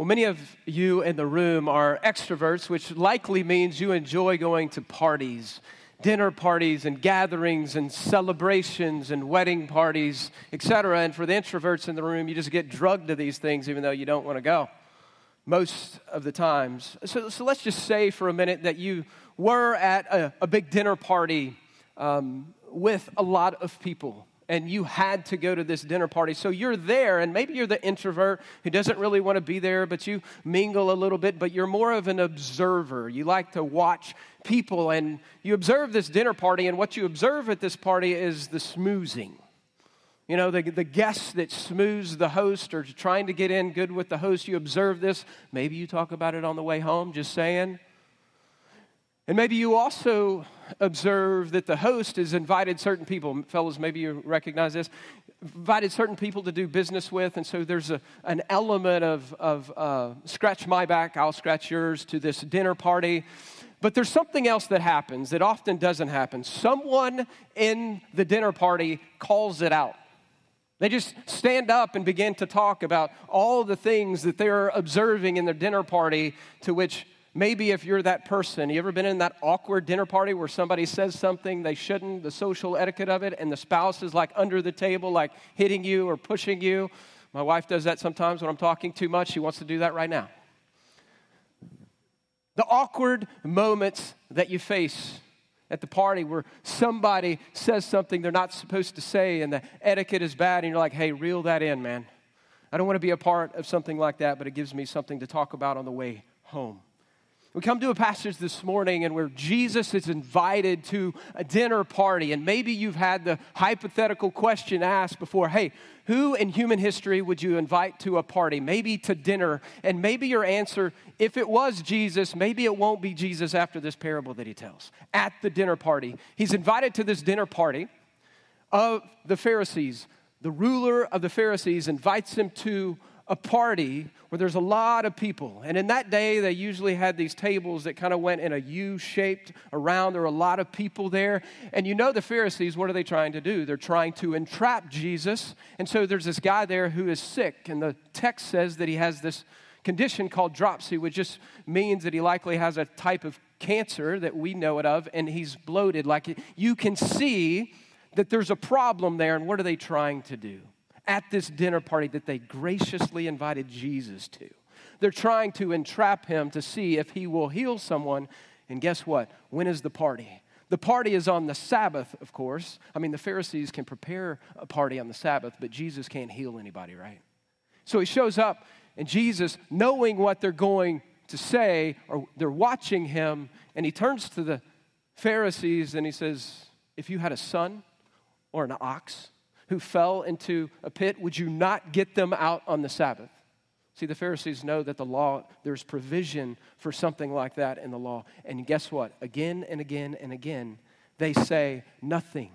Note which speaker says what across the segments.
Speaker 1: Well, many of you in the room are extroverts, which likely means you enjoy going to parties, dinner parties, and gatherings, and celebrations, and wedding parties, etc. And for the introverts in the room, you just get drugged to these things even though you don't want to go most of the times. So, so let's just say for a minute that you were at a, a big dinner party um, with a lot of people and you had to go to this dinner party. So you're there, and maybe you're the introvert who doesn't really want to be there, but you mingle a little bit, but you're more of an observer. You like to watch people, and you observe this dinner party, and what you observe at this party is the smoozing. You know, the, the guests that smooze the host or trying to get in good with the host, you observe this. Maybe you talk about it on the way home, just saying. And maybe you also observe that the host has invited certain people. Fellows, maybe you recognize this. Invited certain people to do business with, and so there's a, an element of, of uh, scratch my back, I'll scratch yours to this dinner party. But there's something else that happens that often doesn't happen. Someone in the dinner party calls it out. They just stand up and begin to talk about all the things that they're observing in their dinner party to which Maybe if you're that person, you ever been in that awkward dinner party where somebody says something they shouldn't, the social etiquette of it, and the spouse is like under the table, like hitting you or pushing you? My wife does that sometimes when I'm talking too much. She wants to do that right now. The awkward moments that you face at the party where somebody says something they're not supposed to say and the etiquette is bad, and you're like, hey, reel that in, man. I don't want to be a part of something like that, but it gives me something to talk about on the way home. We come to a passage this morning and where Jesus is invited to a dinner party, and maybe you've had the hypothetical question asked before hey, who in human history would you invite to a party, maybe to dinner? And maybe your answer, if it was Jesus, maybe it won't be Jesus after this parable that he tells at the dinner party. He's invited to this dinner party of the Pharisees. The ruler of the Pharisees invites him to a party where there's a lot of people. And in that day, they usually had these tables that kind of went in a U shaped around. There were a lot of people there. And you know, the Pharisees, what are they trying to do? They're trying to entrap Jesus. And so there's this guy there who is sick. And the text says that he has this condition called dropsy, which just means that he likely has a type of cancer that we know it of. And he's bloated. Like you can see that there's a problem there. And what are they trying to do? At this dinner party that they graciously invited Jesus to. They're trying to entrap him to see if he will heal someone. And guess what? When is the party? The party is on the Sabbath, of course. I mean, the Pharisees can prepare a party on the Sabbath, but Jesus can't heal anybody, right? So he shows up, and Jesus, knowing what they're going to say, or they're watching him, and he turns to the Pharisees and he says, If you had a son or an ox, who fell into a pit, would you not get them out on the Sabbath? See, the Pharisees know that the law, there's provision for something like that in the law. And guess what? Again and again and again, they say nothing.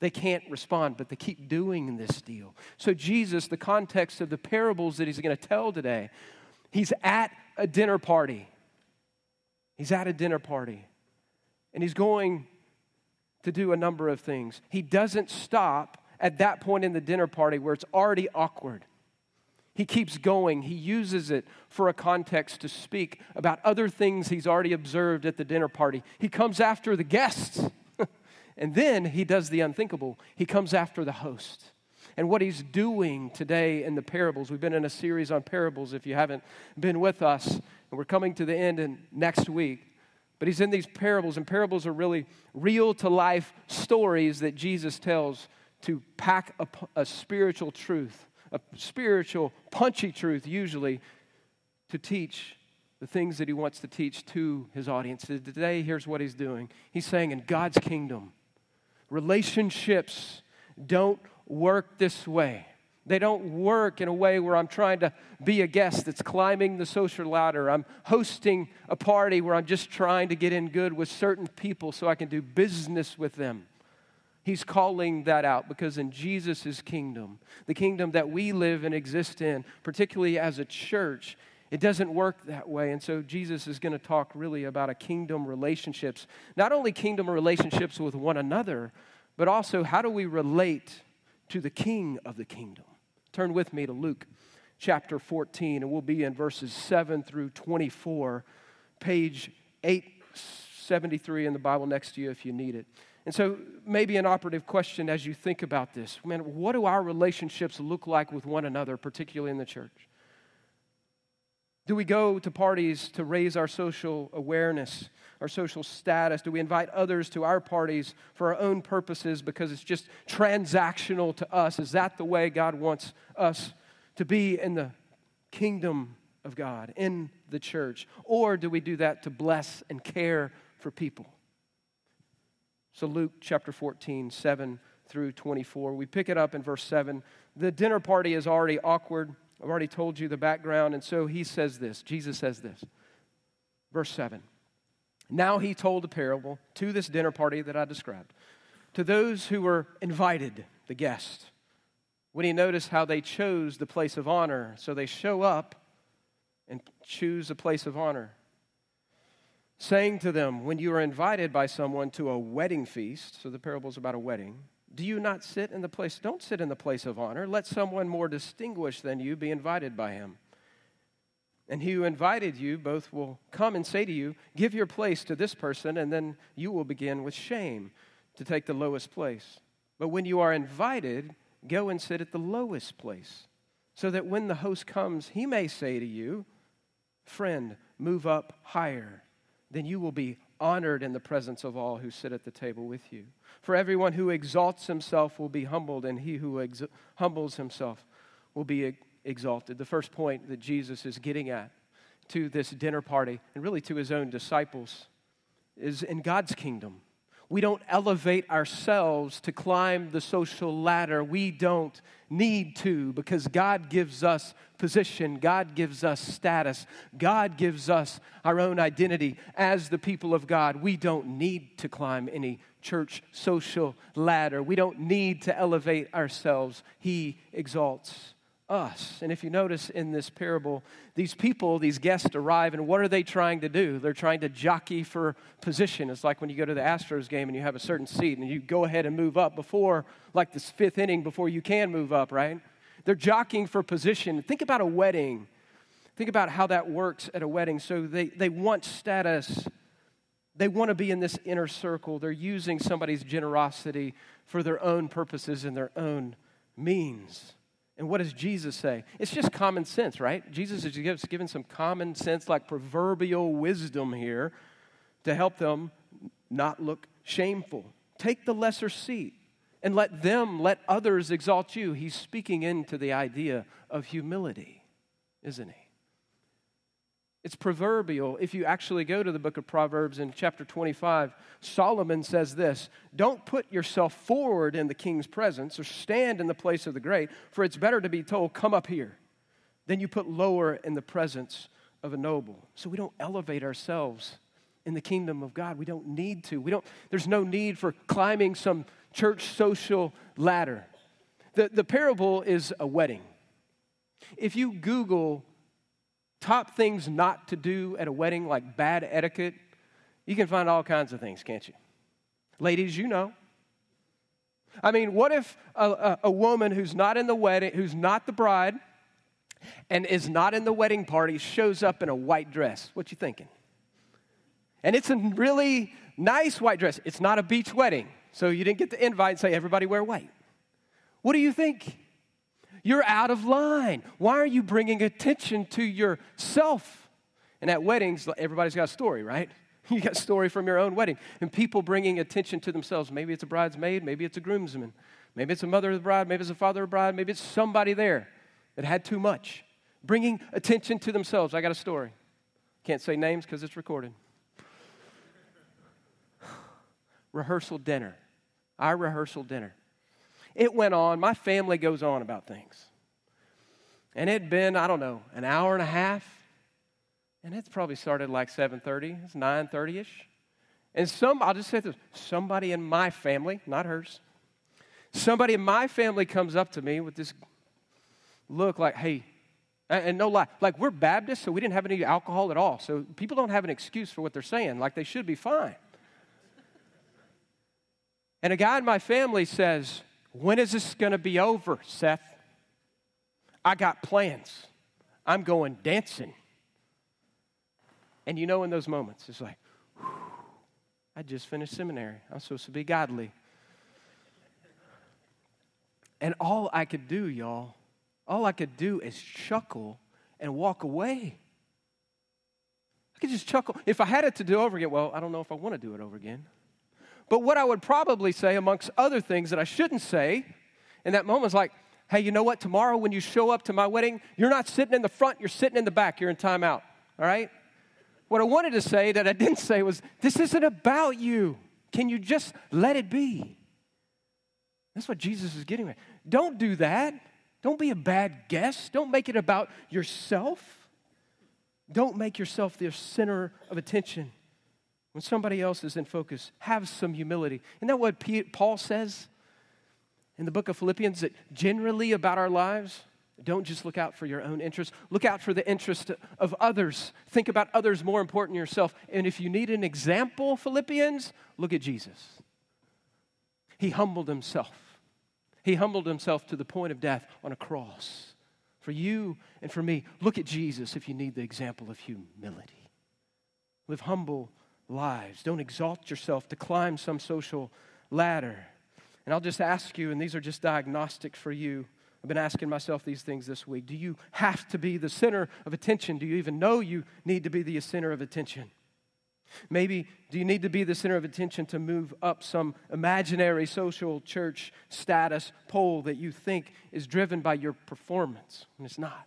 Speaker 1: They can't respond, but they keep doing this deal. So, Jesus, the context of the parables that he's going to tell today, he's at a dinner party. He's at a dinner party. And he's going to do a number of things. He doesn't stop at that point in the dinner party where it's already awkward. He keeps going. He uses it for a context to speak about other things he's already observed at the dinner party. He comes after the guests. and then he does the unthinkable. He comes after the host. And what he's doing today in the parables, we've been in a series on parables if you haven't been with us, and we're coming to the end in next week. But he's in these parables, and parables are really real to life stories that Jesus tells to pack a, a spiritual truth, a spiritual, punchy truth, usually, to teach the things that he wants to teach to his audience. Today, here's what he's doing he's saying, in God's kingdom, relationships don't work this way. They don't work in a way where I'm trying to be a guest that's climbing the social ladder. I'm hosting a party where I'm just trying to get in good with certain people so I can do business with them. He's calling that out because in Jesus' kingdom, the kingdom that we live and exist in, particularly as a church, it doesn't work that way. And so Jesus is going to talk really about a kingdom relationships. Not only kingdom relationships with one another, but also how do we relate to the king of the kingdom. Turn with me to Luke chapter 14, and we'll be in verses 7 through 24, page 873 in the Bible next to you if you need it. And so, maybe an operative question as you think about this man, what do our relationships look like with one another, particularly in the church? Do we go to parties to raise our social awareness, our social status? Do we invite others to our parties for our own purposes because it's just transactional to us? Is that the way God wants us to be in the kingdom of God, in the church? Or do we do that to bless and care for people? So, Luke chapter 14, 7 through 24, we pick it up in verse 7. The dinner party is already awkward. I've already told you the background. And so he says this Jesus says this. Verse 7. Now he told a parable to this dinner party that I described, to those who were invited, the guests. When he noticed how they chose the place of honor, so they show up and choose a place of honor. Saying to them, When you are invited by someone to a wedding feast, so the parable is about a wedding, do you not sit in the place? Don't sit in the place of honor. Let someone more distinguished than you be invited by him. And he who invited you both will come and say to you, Give your place to this person, and then you will begin with shame to take the lowest place. But when you are invited, go and sit at the lowest place, so that when the host comes, he may say to you, Friend, move up higher. Then you will be honored in the presence of all who sit at the table with you. For everyone who exalts himself will be humbled, and he who ex- humbles himself will be exalted. The first point that Jesus is getting at to this dinner party, and really to his own disciples, is in God's kingdom. We don't elevate ourselves to climb the social ladder. We don't need to because God gives us position, God gives us status, God gives us our own identity as the people of God. We don't need to climb any church social ladder. We don't need to elevate ourselves. He exalts us. And if you notice in this parable, these people, these guests arrive, and what are they trying to do? They're trying to jockey for position. It's like when you go to the Astros game and you have a certain seat and you go ahead and move up before, like this fifth inning, before you can move up, right? They're jockeying for position. Think about a wedding. Think about how that works at a wedding. So they, they want status. They want to be in this inner circle. They're using somebody's generosity for their own purposes and their own means. And what does Jesus say? It's just common sense, right? Jesus is giving some common sense, like proverbial wisdom here to help them not look shameful. Take the lesser seat and let them, let others exalt you. He's speaking into the idea of humility, isn't he? It's proverbial. If you actually go to the book of Proverbs in chapter 25, Solomon says this Don't put yourself forward in the king's presence or stand in the place of the great, for it's better to be told, Come up here, than you put lower in the presence of a noble. So we don't elevate ourselves in the kingdom of God. We don't need to. We don't, there's no need for climbing some church social ladder. The, the parable is a wedding. If you Google top things not to do at a wedding, like bad etiquette, you can find all kinds of things, can't you? Ladies, you know. I mean, what if a, a, a, woman who's not in the wedding, who's not the bride, and is not in the wedding party shows up in a white dress? What you thinking? And it's a really nice white dress. It's not a beach wedding, so you didn't get the invite and say everybody wear white. What do you think? You're out of line. Why are you bringing attention to yourself? And at weddings, everybody's got a story, right? You got a story from your own wedding. And people bringing attention to themselves. Maybe it's a bridesmaid, maybe it's a groomsman, maybe it's a mother of the bride, maybe it's a father of the bride, maybe it's somebody there that had too much. Bringing attention to themselves. I got a story. Can't say names because it's recorded. rehearsal dinner. Our rehearsal dinner. It went on. My family goes on about things. And it'd been, I don't know, an hour and a half. And it's probably started like 7.30. It's 9.30ish. And some, I'll just say this, somebody in my family, not hers, somebody in my family comes up to me with this look like, hey, and no lie, like we're Baptists, so we didn't have any alcohol at all. So people don't have an excuse for what they're saying, like they should be fine. And a guy in my family says, when is this going to be over, Seth? I got plans. I'm going dancing. And you know, in those moments, it's like, I just finished seminary. I'm supposed to be godly. And all I could do, y'all, all I could do is chuckle and walk away. I could just chuckle. If I had it to do over again, well, I don't know if I want to do it over again. But what I would probably say, amongst other things that I shouldn't say in that moment, is like, hey, you know what? Tomorrow when you show up to my wedding, you're not sitting in the front, you're sitting in the back. You're in timeout. All right? What I wanted to say that I didn't say was, this isn't about you. Can you just let it be? That's what Jesus is getting at. Don't do that. Don't be a bad guest. Don't make it about yourself. Don't make yourself the center of attention. When somebody else is in focus, have some humility. Isn't that what Paul says in the book of Philippians? That generally about our lives, don't just look out for your own interest, look out for the interest of others. Think about others more important than yourself. And if you need an example, Philippians, look at Jesus. He humbled himself. He humbled himself to the point of death on a cross. For you and for me, look at Jesus if you need the example of humility. Live humble lives. Don't exalt yourself to climb some social ladder. And I'll just ask you, and these are just diagnostic for you. I've been asking myself these things this week. Do you have to be the center of attention? Do you even know you need to be the center of attention? Maybe do you need to be the center of attention to move up some imaginary social church status pole that you think is driven by your performance and it's not?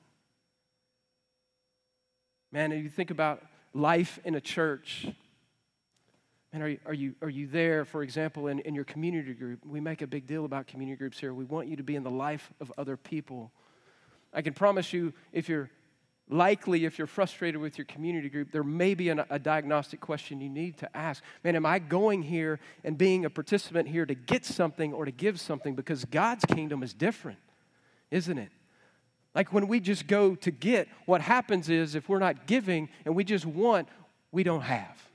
Speaker 1: Man, if you think about life in a church, and are you, are you, are you there, for example, in, in your community group? We make a big deal about community groups here. We want you to be in the life of other people. I can promise you, if you're likely, if you're frustrated with your community group, there may be an, a diagnostic question you need to ask. Man, am I going here and being a participant here to get something or to give something? Because God's kingdom is different, isn't it? Like when we just go to get, what happens is if we're not giving and we just want, we don't have.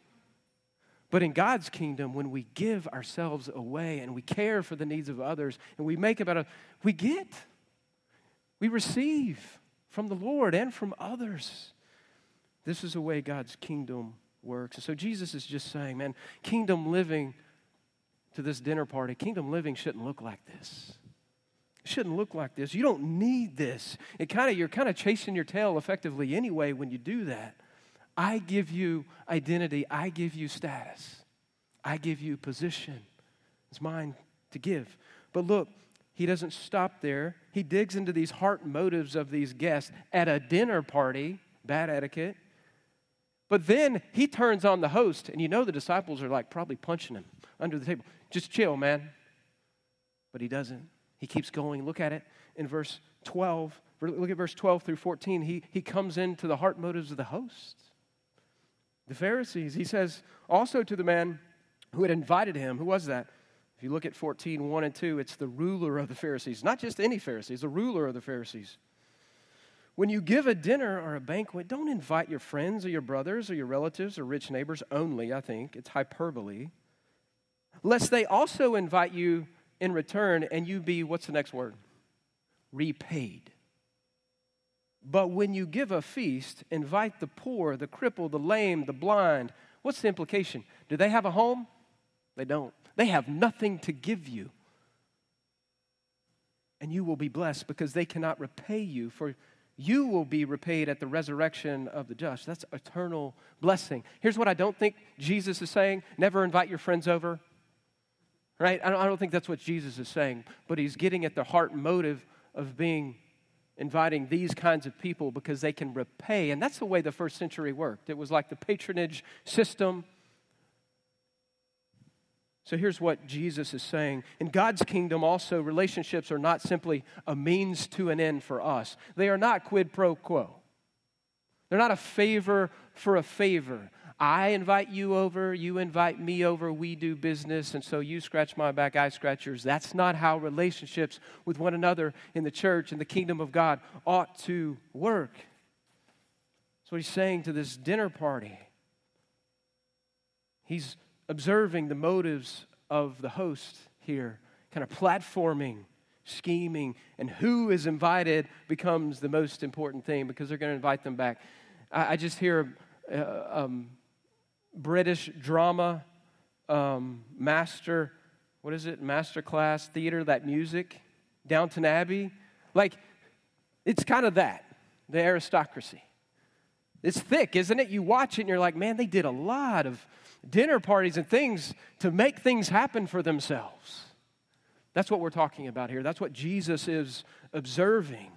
Speaker 1: But in God's kingdom, when we give ourselves away and we care for the needs of others and we make about it, we get, we receive from the Lord and from others. This is the way God's kingdom works. And so Jesus is just saying, man, kingdom living to this dinner party, kingdom living shouldn't look like this. It shouldn't look like this. You don't need this. It kind of you're kind of chasing your tail effectively anyway when you do that. I give you identity, I give you status, I give you position. It's mine to give. But look, he doesn't stop there. He digs into these heart motives of these guests at a dinner party, bad etiquette. But then he turns on the host, and you know the disciples are like probably punching him under the table. Just chill, man. But he doesn't. He keeps going. Look at it in verse 12. Look at verse 12 through 14. He, he comes into the heart motives of the host the Pharisees. He says also to the man who had invited him, who was that? If you look at 14, 1 and 2, it's the ruler of the Pharisees. Not just any Pharisees, the ruler of the Pharisees. When you give a dinner or a banquet, don't invite your friends or your brothers or your relatives or rich neighbors only, I think. It's hyperbole. Lest they also invite you in return and you be, what's the next word? Repaid. But when you give a feast, invite the poor, the crippled, the lame, the blind. What's the implication? Do they have a home? They don't. They have nothing to give you. And you will be blessed because they cannot repay you, for you will be repaid at the resurrection of the just. That's eternal blessing. Here's what I don't think Jesus is saying never invite your friends over. Right? I don't, I don't think that's what Jesus is saying, but he's getting at the heart motive of being inviting these kinds of people because they can repay. And that's the way the first century worked. It was like the patronage system. So here's what Jesus is saying. In God's kingdom, also, relationships are not simply a means to an end for us, they are not quid pro quo. They're not a favor for a favor. I invite you over, you invite me over, we do business, and so you scratch my back, I scratch yours. That's not how relationships with one another in the church and the kingdom of God ought to work. That's what he's saying to this dinner party. He's observing the motives of the host here, kind of platforming scheming, and who is invited becomes the most important thing because they're going to invite them back. I, I just hear uh, um, British drama um, master, what is it, master class theater, that music, Downton Abbey. Like, it's kind of that, the aristocracy. It's thick, isn't it? You watch it and you're like, man, they did a lot of dinner parties and things to make things happen for themselves. That's what we're talking about here. That's what Jesus is observing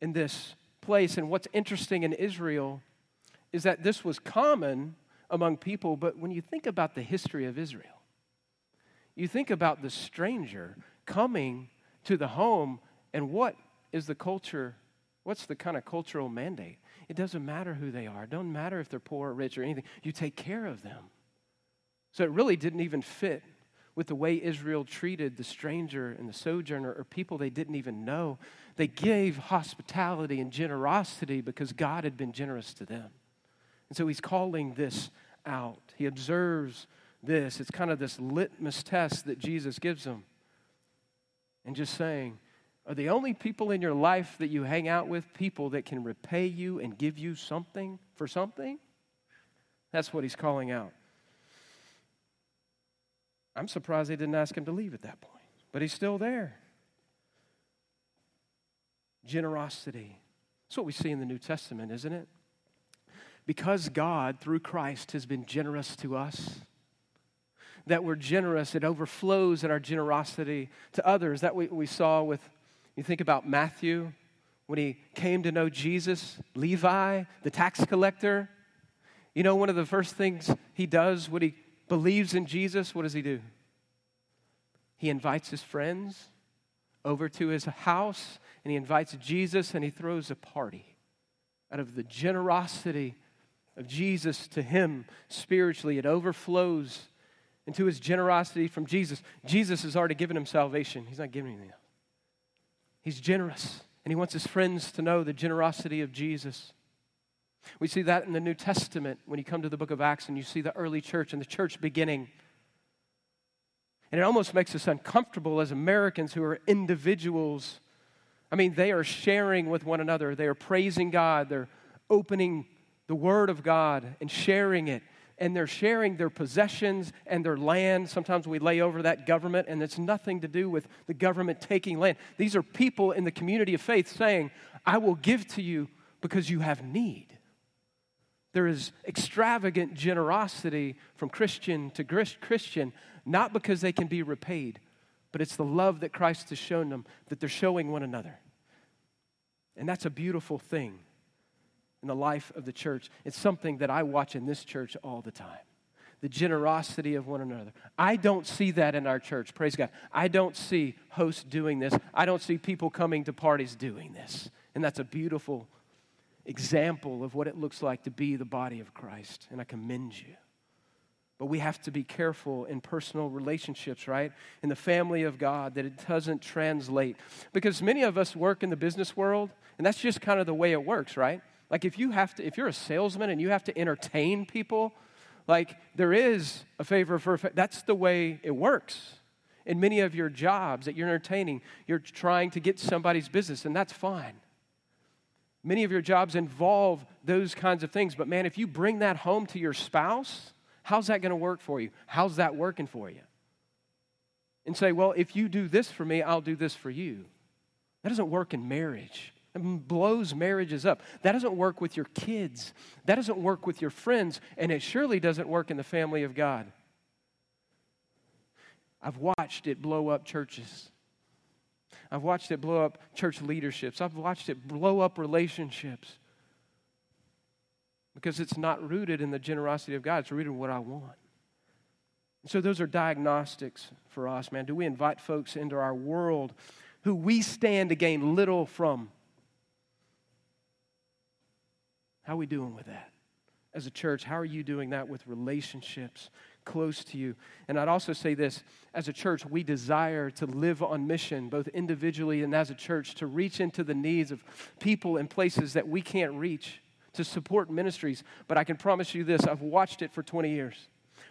Speaker 1: in this place. And what's interesting in Israel is that this was common among people, but when you think about the history of Israel, you think about the stranger coming to the home, and what is the culture? What's the kind of cultural mandate? It doesn't matter who they are. It doesn't matter if they're poor or rich or anything. You take care of them. So it really didn't even fit with the way Israel treated the stranger and the sojourner or people they didn't even know. They gave hospitality and generosity because God had been generous to them. And so he's calling this out. He observes this. It's kind of this litmus test that Jesus gives them. And just saying, are the only people in your life that you hang out with people that can repay you and give you something for something? That's what he's calling out. I'm surprised they didn't ask him to leave at that point, but he's still there. Generosity. That's what we see in the New Testament, isn't it? Because God, through Christ, has been generous to us, that we're generous, it overflows in our generosity to others. That we, we saw with, you think about Matthew, when he came to know Jesus, Levi, the tax collector. You know, one of the first things he does when he believes in Jesus, what does he do? He invites his friends over to his house and he invites Jesus and he throws a party out of the generosity of Jesus to him spiritually. It overflows into his generosity from Jesus. Jesus has already given him salvation, he's not giving anything. He's generous, and he wants his friends to know the generosity of Jesus. We see that in the New Testament when you come to the book of Acts and you see the early church and the church beginning. And it almost makes us uncomfortable as Americans who are individuals. I mean, they are sharing with one another, they are praising God, they're opening the Word of God and sharing it. And they're sharing their possessions and their land. Sometimes we lay over that government, and it's nothing to do with the government taking land. These are people in the community of faith saying, I will give to you because you have need. There is extravagant generosity from Christian to Christian, not because they can be repaid, but it's the love that Christ has shown them that they're showing one another. And that's a beautiful thing in the life of the church. It's something that I watch in this church all the time the generosity of one another. I don't see that in our church, praise God. I don't see hosts doing this. I don't see people coming to parties doing this. And that's a beautiful example of what it looks like to be the body of Christ. And I commend you. But we have to be careful in personal relationships, right? In the family of God, that it doesn't translate. Because many of us work in the business world, and that's just kind of the way it works, right? Like if you have to, if you're a salesman and you have to entertain people, like there is a favor for that's the way it works. In many of your jobs that you're entertaining, you're trying to get somebody's business, and that's fine. Many of your jobs involve those kinds of things, but man, if you bring that home to your spouse, how's that going to work for you? How's that working for you? And say, well, if you do this for me, I'll do this for you. That doesn't work in marriage. Blows marriages up. That doesn't work with your kids. That doesn't work with your friends. And it surely doesn't work in the family of God. I've watched it blow up churches. I've watched it blow up church leaderships. I've watched it blow up relationships because it's not rooted in the generosity of God, it's rooted in what I want. So, those are diagnostics for us, man. Do we invite folks into our world who we stand to gain little from? How are we doing with that? As a church, how are you doing that with relationships close to you? And I'd also say this as a church, we desire to live on mission, both individually and as a church, to reach into the needs of people in places that we can't reach, to support ministries. But I can promise you this I've watched it for 20 years.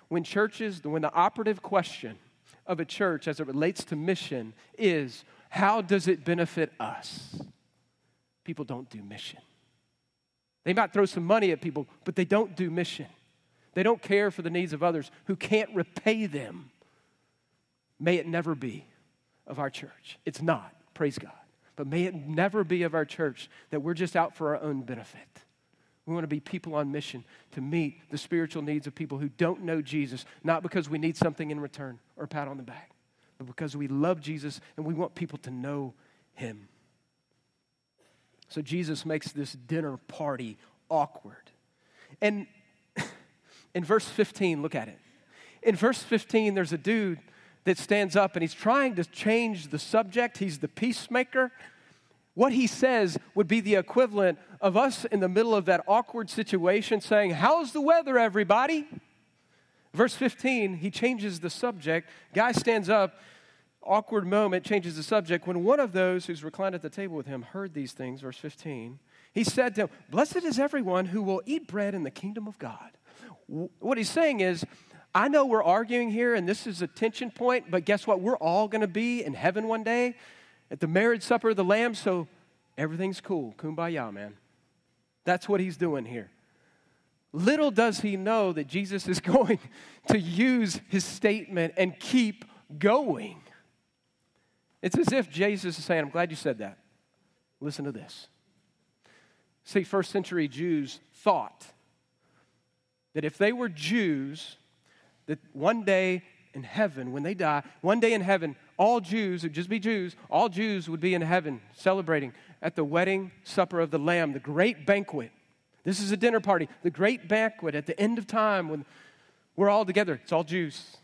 Speaker 1: When churches, when the operative question of a church as it relates to mission is How does it benefit us? People don't do mission. They might throw some money at people, but they don't do mission. They don't care for the needs of others who can't repay them. May it never be of our church. It's not, praise God. But may it never be of our church that we're just out for our own benefit. We want to be people on mission to meet the spiritual needs of people who don't know Jesus, not because we need something in return or a pat on the back, but because we love Jesus and we want people to know him. So Jesus makes this dinner party awkward. And in verse 15, look at it. In verse 15, there's a dude that stands up and he's trying to change the subject. He's the peacemaker. What he says would be the equivalent of us in the middle of that awkward situation saying, How's the weather, everybody? Verse 15, he changes the subject. Guy stands up, awkward moment, changes the subject. When one of those who's reclined at the table with him heard these things, verse 15, he said to him, Blessed is everyone who will eat bread in the kingdom of God. What he's saying is, I know we're arguing here and this is a tension point, but guess what? We're all going to be in heaven one day at the marriage supper of the Lamb, so everything's cool. Kumbaya, man. That's what he's doing here. Little does he know that Jesus is going to use his statement and keep going. It's as if Jesus is saying, I'm glad you said that. Listen to this. See, first century Jews thought that if they were Jews, that one day in heaven, when they die, one day in heaven, all Jews, would just be Jews, all Jews would be in heaven celebrating at the wedding supper of the Lamb, the great banquet. This is a dinner party, the great banquet at the end of time when we're all together. It's all Jews.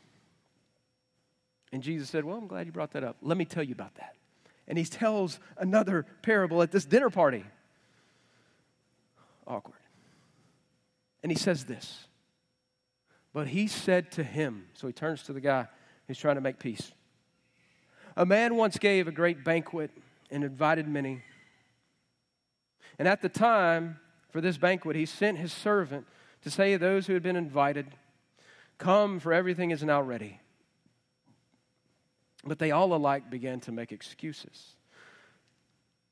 Speaker 1: And Jesus said, Well, I'm glad you brought that up. Let me tell you about that. And he tells another parable at this dinner party. Awkward. And he says this but he said to him, so he turns to the guy who's trying to make peace. A man once gave a great banquet and invited many. And at the time for this banquet, he sent his servant to say to those who had been invited, Come, for everything is now ready. But they all alike began to make excuses.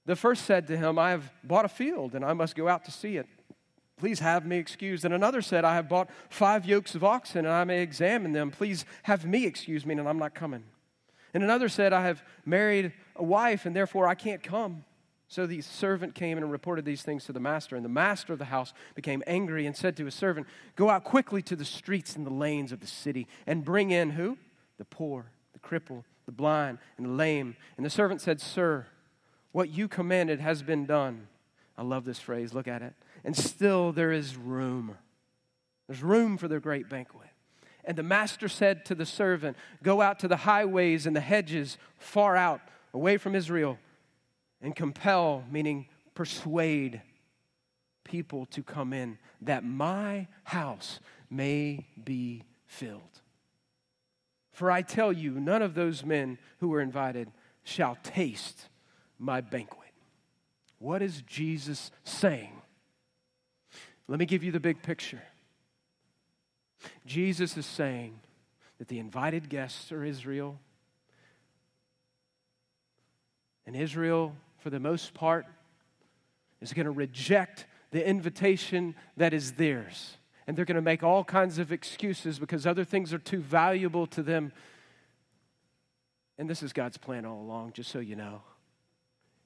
Speaker 1: The first said to him, I have bought a field and I must go out to see it. Please have me excused. And another said, I have bought five yokes of oxen, and I may examine them. Please have me excuse me, and I'm not coming. And another said, I have married a wife, and therefore I can't come. So the servant came and reported these things to the master. And the master of the house became angry and said to his servant, Go out quickly to the streets and the lanes of the city and bring in who? The poor, the cripple, the blind, and the lame. And the servant said, Sir, what you commanded has been done. I love this phrase. Look at it and still there is room. There's room for the great banquet. And the master said to the servant, Go out to the highways and the hedges far out, away from Israel, and compel, meaning persuade people to come in, that my house may be filled. For I tell you, none of those men who were invited shall taste my banquet. What is Jesus saying? Let me give you the big picture. Jesus is saying that the invited guests are Israel. And Israel, for the most part, is going to reject the invitation that is theirs. And they're going to make all kinds of excuses because other things are too valuable to them. And this is God's plan all along, just so you know.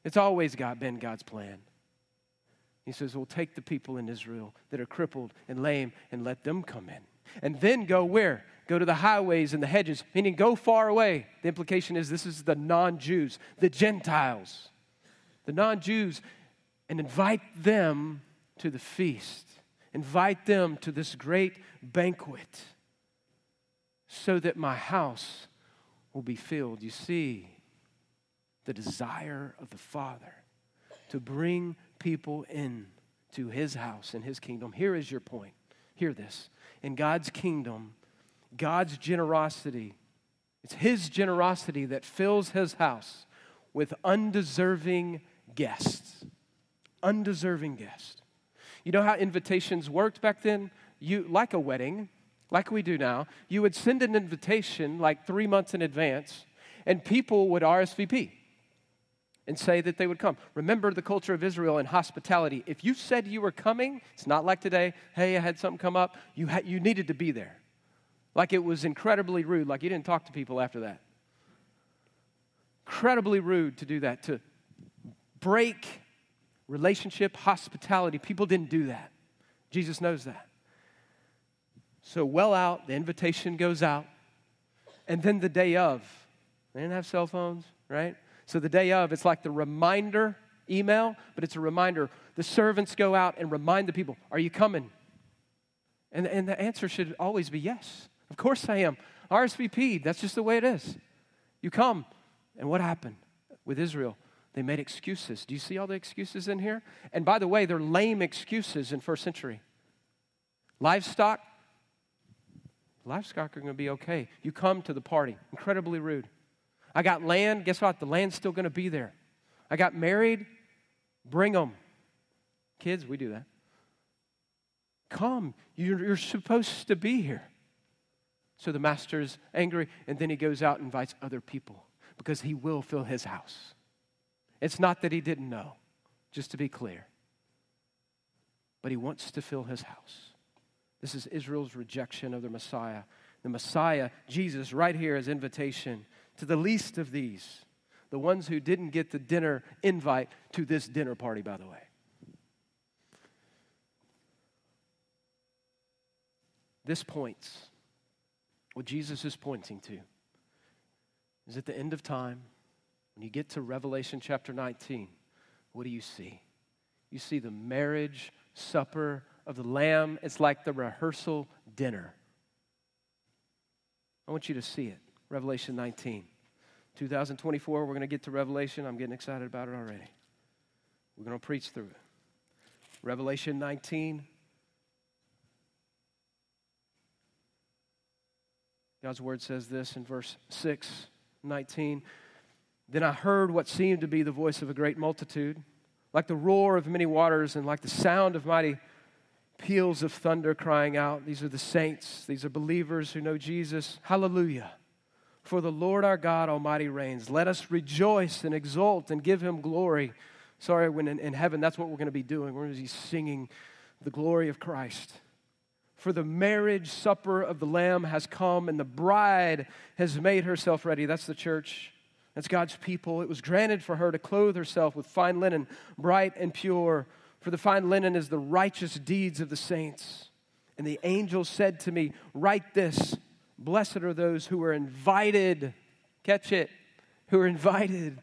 Speaker 1: It's always God, been God's plan. He says, Well, take the people in Israel that are crippled and lame and let them come in. And then go where? Go to the highways and the hedges, meaning go far away. The implication is this is the non Jews, the Gentiles, the non Jews, and invite them to the feast. Invite them to this great banquet so that my house will be filled. You see, the desire of the Father to bring people in to his house and his kingdom. Here is your point. Hear this. In God's kingdom, God's generosity, it's his generosity that fills his house with undeserving guests. Undeserving guests. You know how invitations worked back then? You like a wedding, like we do now, you would send an invitation like 3 months in advance and people would RSVP. and say that they would come. Remember the culture of Israel and hospitality. If you said you were coming, it's not like today, hey, I had something come up, you, ha- you needed to be there. Like it was incredibly rude, like you didn't talk to people after that. Incredibly rude to do that, to break relationship, hospitality. People didn't do that. Jesus knows that. So, well out, the invitation goes out. And then the day of, they didn't have cell phones, right? So the day of, it's like the reminder email, but it's a reminder. The servants go out and remind the people, Are you coming? And, and the answer should always be yes. Of course I am. RSVP, that's just the way it is. You come. And what happened with Israel? They made excuses. Do you see all the excuses in here? And by the way, they're lame excuses in first century. Livestock, livestock are going to be okay. You come to the party. Incredibly rude. I got land. Guess what? The land's still going to be there. I got married. Bring them. Kids, we do that. Come. You're, you're supposed to be here. So the master's angry, and then he goes out and invites other people because he will fill his house. It's not that he didn't know, just to be clear. But he wants to fill his house. This is Israel's rejection of the Messiah. The Messiah, Jesus, right here, is invitation to the least of these, the ones who didn't get the dinner invite to this dinner party, by the way. This points, what Jesus is pointing to, is at the end of time, when you get to Revelation chapter 19, what do you see? You see the marriage supper of the Lamb. It's like the rehearsal dinner. I want you to see it. Revelation 19. 2024, we're going to get to Revelation. I'm getting excited about it already. We're going to preach through it. Revelation 19. God's word says this in verse 6, 19. Then I heard what seemed to be the voice of a great multitude, like the roar of many waters and like the sound of mighty peals of thunder crying out. These are the saints, these are believers who know Jesus. Hallelujah. For the Lord our God Almighty reigns. Let us rejoice and exult and give him glory. Sorry, when in, in heaven, that's what we're going to be doing. We're going to be singing the glory of Christ. For the marriage supper of the Lamb has come, and the bride has made herself ready. That's the church. That's God's people. It was granted for her to clothe herself with fine linen, bright and pure. For the fine linen is the righteous deeds of the saints. And the angel said to me, Write this Blessed are those who are invited, catch it, who are invited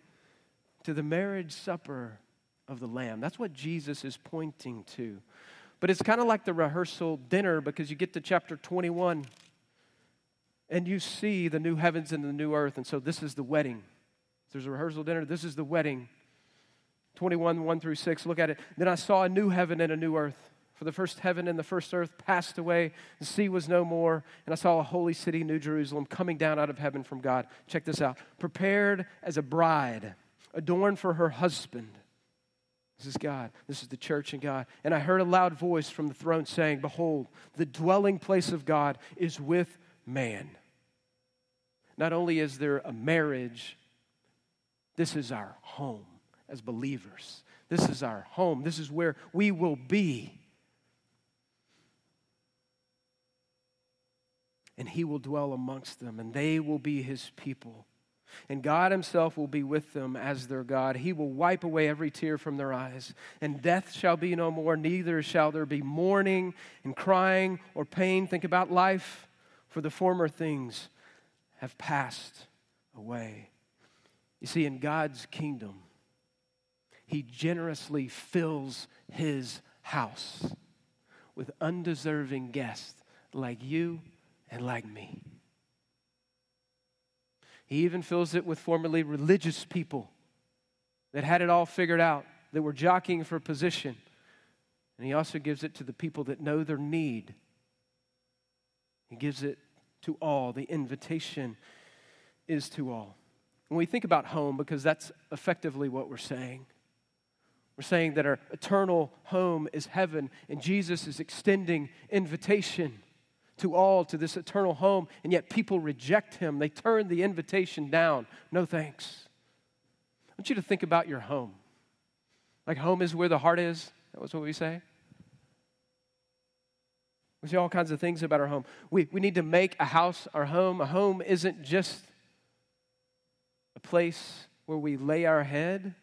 Speaker 1: to the marriage supper of the Lamb. That's what Jesus is pointing to. But it's kind of like the rehearsal dinner because you get to chapter 21 and you see the new heavens and the new earth. And so this is the wedding. There's a rehearsal dinner. This is the wedding. 21, 1 through 6. Look at it. Then I saw a new heaven and a new earth. For the first heaven and the first earth passed away, the sea was no more, and I saw a holy city, New Jerusalem, coming down out of heaven from God. Check this out prepared as a bride, adorned for her husband. This is God. This is the church and God. And I heard a loud voice from the throne saying, Behold, the dwelling place of God is with man. Not only is there a marriage, this is our home as believers. This is our home. This is where we will be. and he will dwell amongst them, and they will be his people. And God himself will be with them as their God. He will wipe away every tear from their eyes, and death shall be no more, neither shall there be mourning and crying or pain. Think about life, for the former things have passed away. You see, in God's kingdom, he generously fills his house with undeserving guests like you and like me. He even fills it with formerly religious people that had it all figured out, that were jockeying for position. And he also gives it to the people that know their need. He gives it to all. The invitation is to all. When we think about home, because that's effectively what we're saying, we're saying that our eternal home is heaven, and Jesus is extending invitation to all to this eternal home, and yet people reject him. They turn the invitation down. No thanks. I want you to think about your home. Like home is where the heart is. That was what we say. We say all kinds of things about our home. We, we need to make a house our home. A home isn't just a place where we lay our head.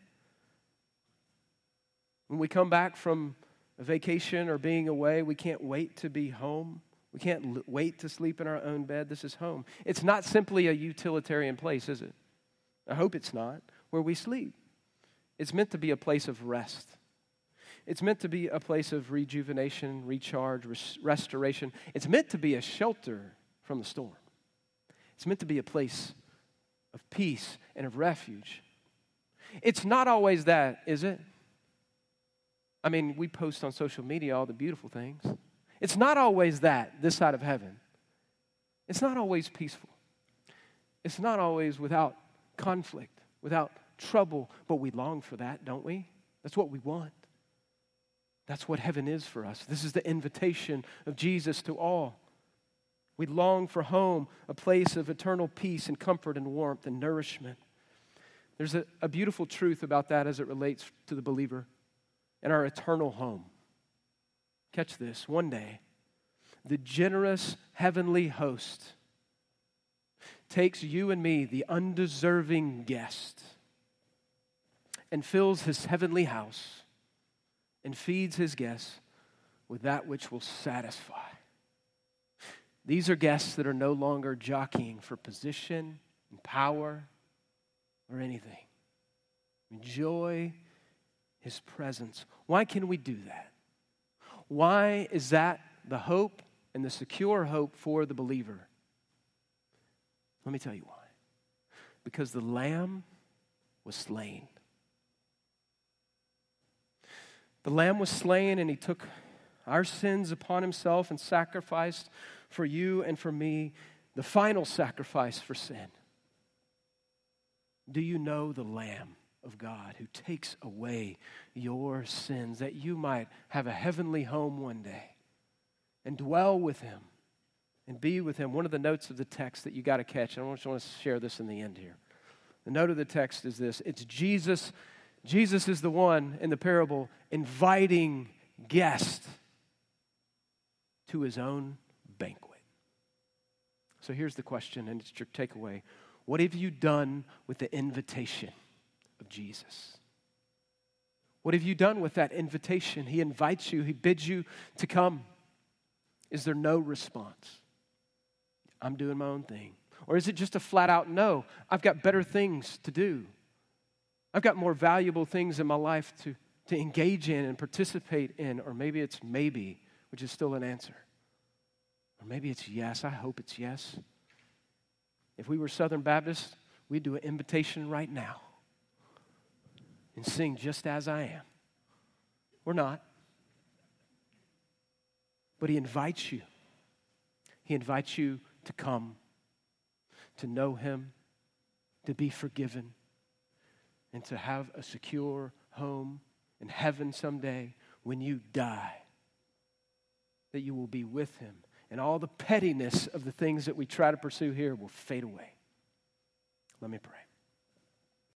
Speaker 1: When we come back from a vacation or being away, we can't wait to be home. We can't l- wait to sleep in our own bed. This is home. It's not simply a utilitarian place, is it? I hope it's not, where we sleep. It's meant to be a place of rest. It's meant to be a place of rejuvenation, recharge, res- restoration. It's meant to be a shelter from the storm. It's meant to be a place of peace and of refuge. It's not always that, is it? I mean, we post on social media all the beautiful things. It's not always that, this side of heaven. It's not always peaceful. It's not always without conflict, without trouble, but we long for that, don't we? That's what we want. That's what heaven is for us. This is the invitation of Jesus to all. We long for home, a place of eternal peace and comfort and warmth and nourishment. There's a, a beautiful truth about that as it relates to the believer and our eternal home. Catch this one day, the generous heavenly host takes you and me, the undeserving guest, and fills his heavenly house and feeds his guests with that which will satisfy. These are guests that are no longer jockeying for position and power or anything. Enjoy his presence. Why can we do that? Why is that the hope and the secure hope for the believer? Let me tell you why. Because the Lamb was slain. The Lamb was slain, and he took our sins upon himself and sacrificed for you and for me the final sacrifice for sin. Do you know the Lamb of God who takes away your sins that you might have a heavenly home one day and dwell with him and be with him? One of the notes of the text that you got to catch, and I just want to share this in the end here. The note of the text is this it's Jesus. Jesus is the one in the parable inviting guests to his own banquet. So here's the question, and it's your takeaway. What have you done with the invitation of Jesus? What have you done with that invitation? He invites you, he bids you to come. Is there no response? I'm doing my own thing. Or is it just a flat out no? I've got better things to do. I've got more valuable things in my life to, to engage in and participate in. Or maybe it's maybe, which is still an answer. Or maybe it's yes. I hope it's yes. If we were Southern Baptists, we'd do an invitation right now and sing just as I am. We're not. But He invites you. He invites you to come, to know Him, to be forgiven, and to have a secure home in heaven someday when you die. That you will be with Him and all the pettiness of the things that we try to pursue here will fade away. Let me pray.